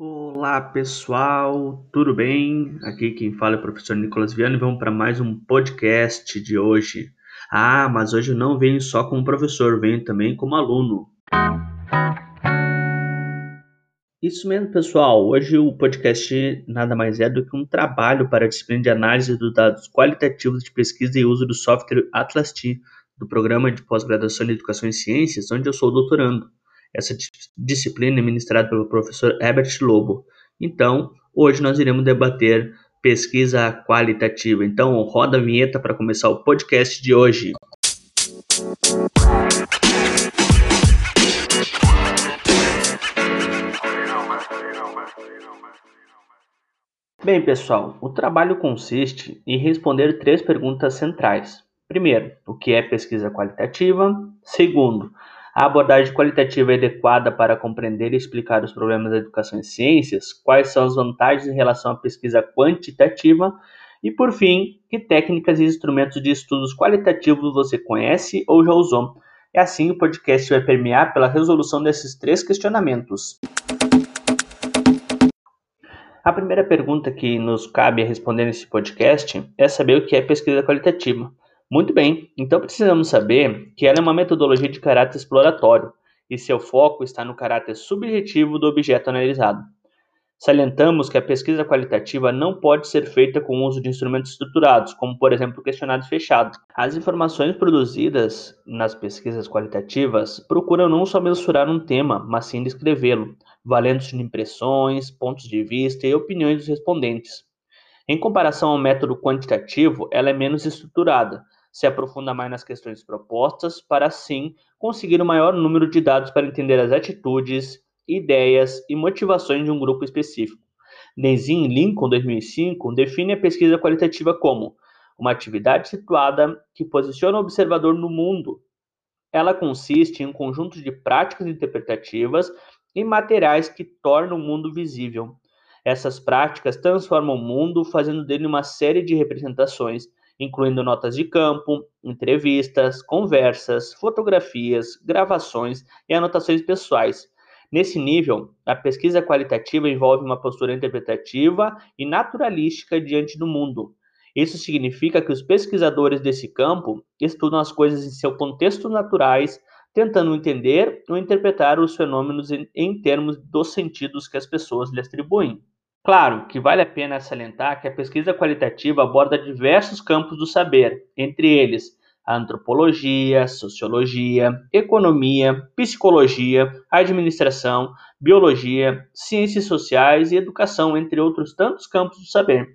Olá pessoal, tudo bem? Aqui quem fala é o professor Nicolas Viana e vamos para mais um podcast de hoje. Ah, mas hoje eu não venho só como professor, venho também como aluno. Isso mesmo, pessoal. Hoje o podcast nada mais é do que um trabalho para a disciplina de análise dos dados qualitativos de pesquisa e uso do software Atlas T, do programa de pós-graduação em Educação e Ciências, onde eu sou doutorando. Essa disciplina é ministrada pelo professor Herbert Lobo. Então, hoje nós iremos debater pesquisa qualitativa. Então, roda a vinheta para começar o podcast de hoje. Bem, pessoal, o trabalho consiste em responder três perguntas centrais. Primeiro, o que é pesquisa qualitativa? Segundo, a abordagem qualitativa é adequada para compreender e explicar os problemas da educação e ciências? Quais são as vantagens em relação à pesquisa quantitativa? E, por fim, que técnicas e instrumentos de estudos qualitativos você conhece ou já usou? E assim o podcast vai permear pela resolução desses três questionamentos. A primeira pergunta que nos cabe responder nesse podcast é saber o que é pesquisa qualitativa. Muito bem, então precisamos saber que ela é uma metodologia de caráter exploratório e seu foco está no caráter subjetivo do objeto analisado. Salientamos que a pesquisa qualitativa não pode ser feita com o uso de instrumentos estruturados, como por exemplo questionários fechados. As informações produzidas nas pesquisas qualitativas procuram não só mensurar um tema, mas sim descrevê-lo, valendo-se de impressões, pontos de vista e opiniões dos respondentes. Em comparação ao método quantitativo, ela é menos estruturada, se aprofunda mais nas questões propostas, para assim conseguir o um maior número de dados para entender as atitudes, ideias e motivações de um grupo específico. Nezin Lincoln, 2005, define a pesquisa qualitativa como uma atividade situada que posiciona o observador no mundo. Ela consiste em um conjunto de práticas interpretativas e materiais que tornam o mundo visível. Essas práticas transformam o mundo, fazendo dele uma série de representações incluindo notas de campo, entrevistas, conversas, fotografias, gravações e anotações pessoais. Nesse nível, a pesquisa qualitativa envolve uma postura interpretativa e naturalística diante do mundo. Isso significa que os pesquisadores desse campo estudam as coisas em seu contexto naturais, tentando entender ou interpretar os fenômenos em, termos dos sentidos que as pessoas lhe atribuem. Claro que vale a pena salientar que a pesquisa qualitativa aborda diversos campos do saber, entre eles a antropologia, sociologia, economia, psicologia, administração, biologia, ciências sociais e educação, entre outros tantos campos do saber.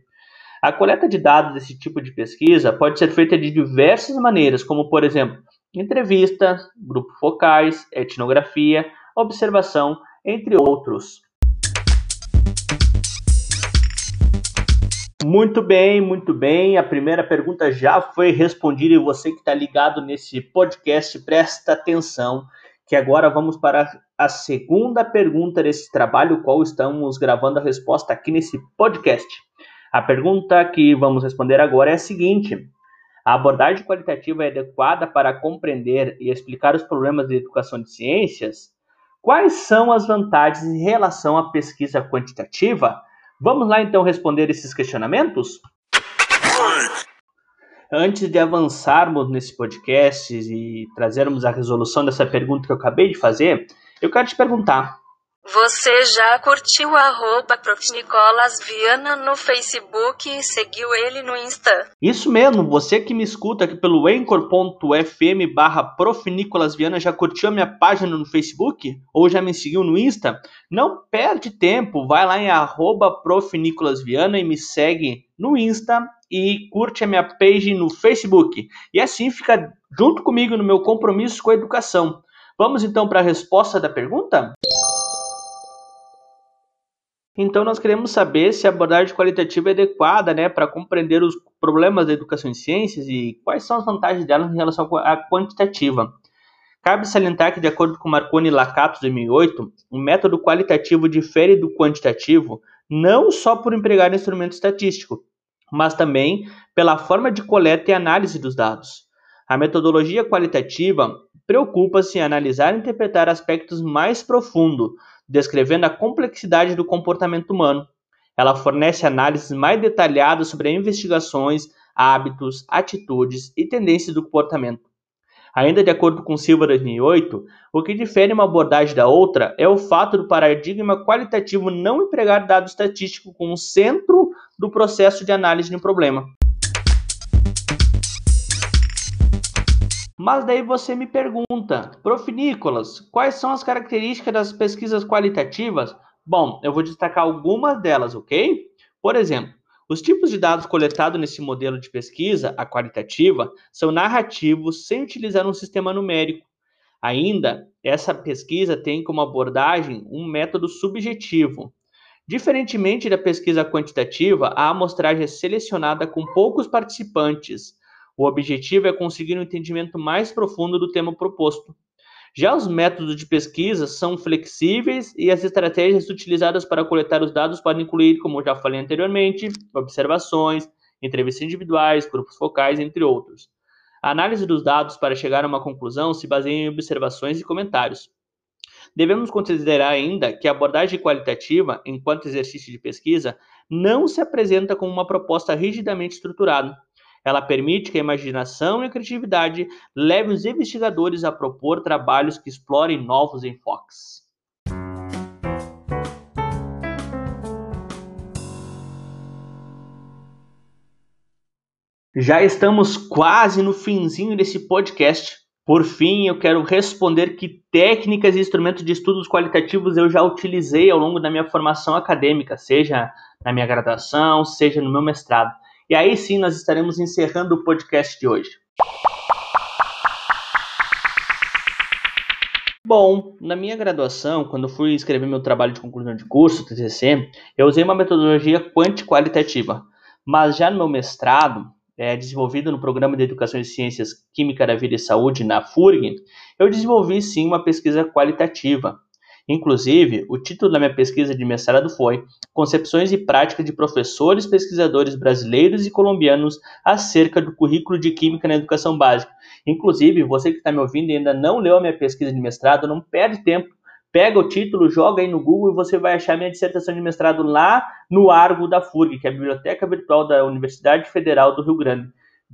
A coleta de dados desse tipo de pesquisa pode ser feita de diversas maneiras, como por exemplo, entrevistas, grupos focais, etnografia, observação, entre outros. Muito bem, muito bem. A primeira pergunta já foi respondida e você que está ligado nesse podcast, presta atenção, que agora vamos para a segunda pergunta desse trabalho, qual estamos gravando a resposta aqui nesse podcast. A pergunta que vamos responder agora é a seguinte: a abordagem qualitativa é adequada para compreender e explicar os problemas de educação de ciências? Quais são as vantagens em relação à pesquisa quantitativa? Vamos lá então responder esses questionamentos? Antes de avançarmos nesse podcast e trazermos a resolução dessa pergunta que eu acabei de fazer, eu quero te perguntar: você já curtiu arroba Viana no Facebook e seguiu ele no Insta? Isso mesmo, você que me escuta aqui pelo anchor.fm barra Viana já curtiu a minha página no Facebook? Ou já me seguiu no Insta? Não perde tempo, vai lá em arroba Viana e me segue no Insta e curte a minha page no Facebook. E assim fica junto comigo no meu compromisso com a educação. Vamos então para a resposta da pergunta? Então, nós queremos saber se a abordagem qualitativa é adequada né, para compreender os problemas da educação em ciências e quais são as vantagens dela em relação à quantitativa. Cabe salientar que, de acordo com Marconi e Lacato, 2008, o método qualitativo difere do quantitativo não só por empregar instrumento estatístico, mas também pela forma de coleta e análise dos dados. A metodologia qualitativa preocupa-se em analisar e interpretar aspectos mais profundos descrevendo a complexidade do comportamento humano. Ela fornece análises mais detalhadas sobre investigações, hábitos, atitudes e tendências do comportamento. Ainda de acordo com Silva 2008, o que difere uma abordagem da outra é o fato do paradigma qualitativo não empregar dado estatístico como centro do processo de análise de um problema. Mas daí você me pergunta, Prof. Nicolas, quais são as características das pesquisas qualitativas? Bom, eu vou destacar algumas delas, ok? Por exemplo, os tipos de dados coletados nesse modelo de pesquisa, a qualitativa, são narrativos sem utilizar um sistema numérico. Ainda, essa pesquisa tem como abordagem um método subjetivo. Diferentemente da pesquisa quantitativa, a amostragem é selecionada com poucos participantes. O objetivo é conseguir um entendimento mais profundo do tema proposto. Já os métodos de pesquisa são flexíveis e as estratégias utilizadas para coletar os dados podem incluir, como já falei anteriormente, observações, entrevistas individuais, grupos focais, entre outros. A análise dos dados para chegar a uma conclusão se baseia em observações e comentários. Devemos considerar ainda que a abordagem qualitativa, enquanto exercício de pesquisa, não se apresenta como uma proposta rigidamente estruturada. Ela permite que a imaginação e a criatividade levem os investigadores a propor trabalhos que explorem novos enfoques. Já estamos quase no finzinho desse podcast. Por fim, eu quero responder que técnicas e instrumentos de estudos qualitativos eu já utilizei ao longo da minha formação acadêmica, seja na minha graduação, seja no meu mestrado. E aí sim nós estaremos encerrando o podcast de hoje. Bom, na minha graduação, quando fui escrever meu trabalho de conclusão de curso, TCC, eu usei uma metodologia quanti-qualitativa. Mas já no meu mestrado, é, desenvolvido no Programa de Educação e Ciências Química da Vida e Saúde, na FURG, eu desenvolvi sim uma pesquisa qualitativa, Inclusive, o título da minha pesquisa de mestrado foi Concepções e Práticas de Professores Pesquisadores Brasileiros e Colombianos acerca do currículo de Química na Educação Básica. Inclusive, você que está me ouvindo e ainda não leu a minha pesquisa de mestrado, não perde tempo. Pega o título, joga aí no Google e você vai achar minha dissertação de mestrado lá no Argo da FURG, que é a Biblioteca Virtual da Universidade Federal do Rio Grande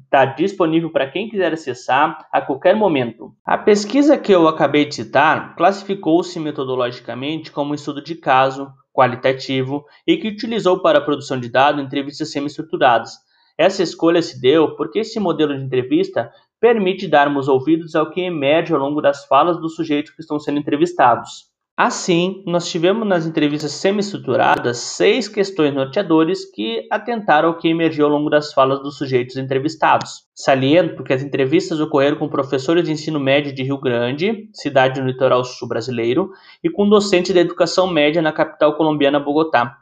está disponível para quem quiser acessar a qualquer momento. A pesquisa que eu acabei de citar classificou-se metodologicamente como um estudo de caso qualitativo e que utilizou para a produção de dados entrevistas semi-estruturadas. Essa escolha se deu porque esse modelo de entrevista permite darmos ouvidos ao que emerge ao longo das falas dos sujeitos que estão sendo entrevistados. Assim, nós tivemos nas entrevistas semi-estruturadas seis questões norteadores que atentaram ao que emergiu ao longo das falas dos sujeitos entrevistados. Saliento que as entrevistas ocorreram com professores de ensino médio de Rio Grande, cidade do litoral sul brasileiro, e com docentes da educação média na capital colombiana Bogotá.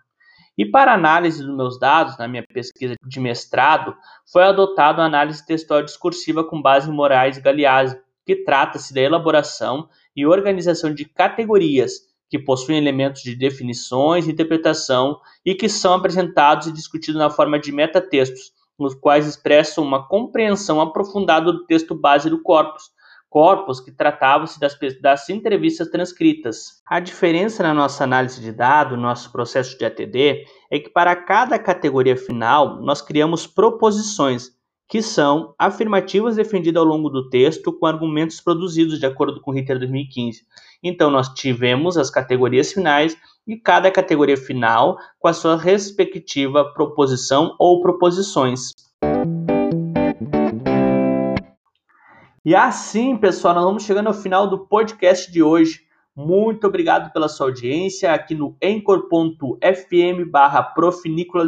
E para análise dos meus dados, na minha pesquisa de mestrado, foi adotada a análise textual discursiva com base em Moraes Galeazzi, que trata-se da elaboração e organização de categorias que possuem elementos de definições e interpretação e que são apresentados e discutidos na forma de metatextos, nos quais expressam uma compreensão aprofundada do texto base do corpus, corpus que tratavam-se das, das entrevistas transcritas. A diferença na nossa análise de dados, nosso processo de ATD, é que para cada categoria final nós criamos proposições que são afirmativas defendidas ao longo do texto com argumentos produzidos de acordo com o Ritter 2015. Então, nós tivemos as categorias finais e cada categoria final com a sua respectiva proposição ou proposições. E assim, pessoal, nós vamos chegando ao final do podcast de hoje. Muito obrigado pela sua audiência aqui no encor.fm barra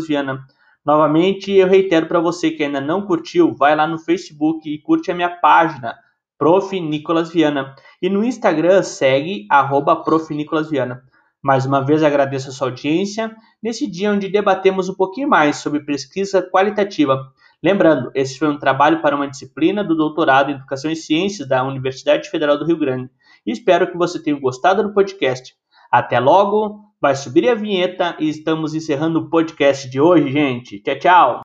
Viana. Novamente, eu reitero para você que ainda não curtiu, vai lá no Facebook e curte a minha página, Prof. Nicolas Viana. E no Instagram, segue, arroba Prof. Nicolas Viana. Mais uma vez agradeço a sua audiência nesse dia onde debatemos um pouquinho mais sobre pesquisa qualitativa. Lembrando, esse foi um trabalho para uma disciplina do doutorado em Educação e Ciências da Universidade Federal do Rio Grande. Espero que você tenha gostado do podcast. Até logo! Vai subir a vinheta e estamos encerrando o podcast de hoje, gente. Tchau, tchau.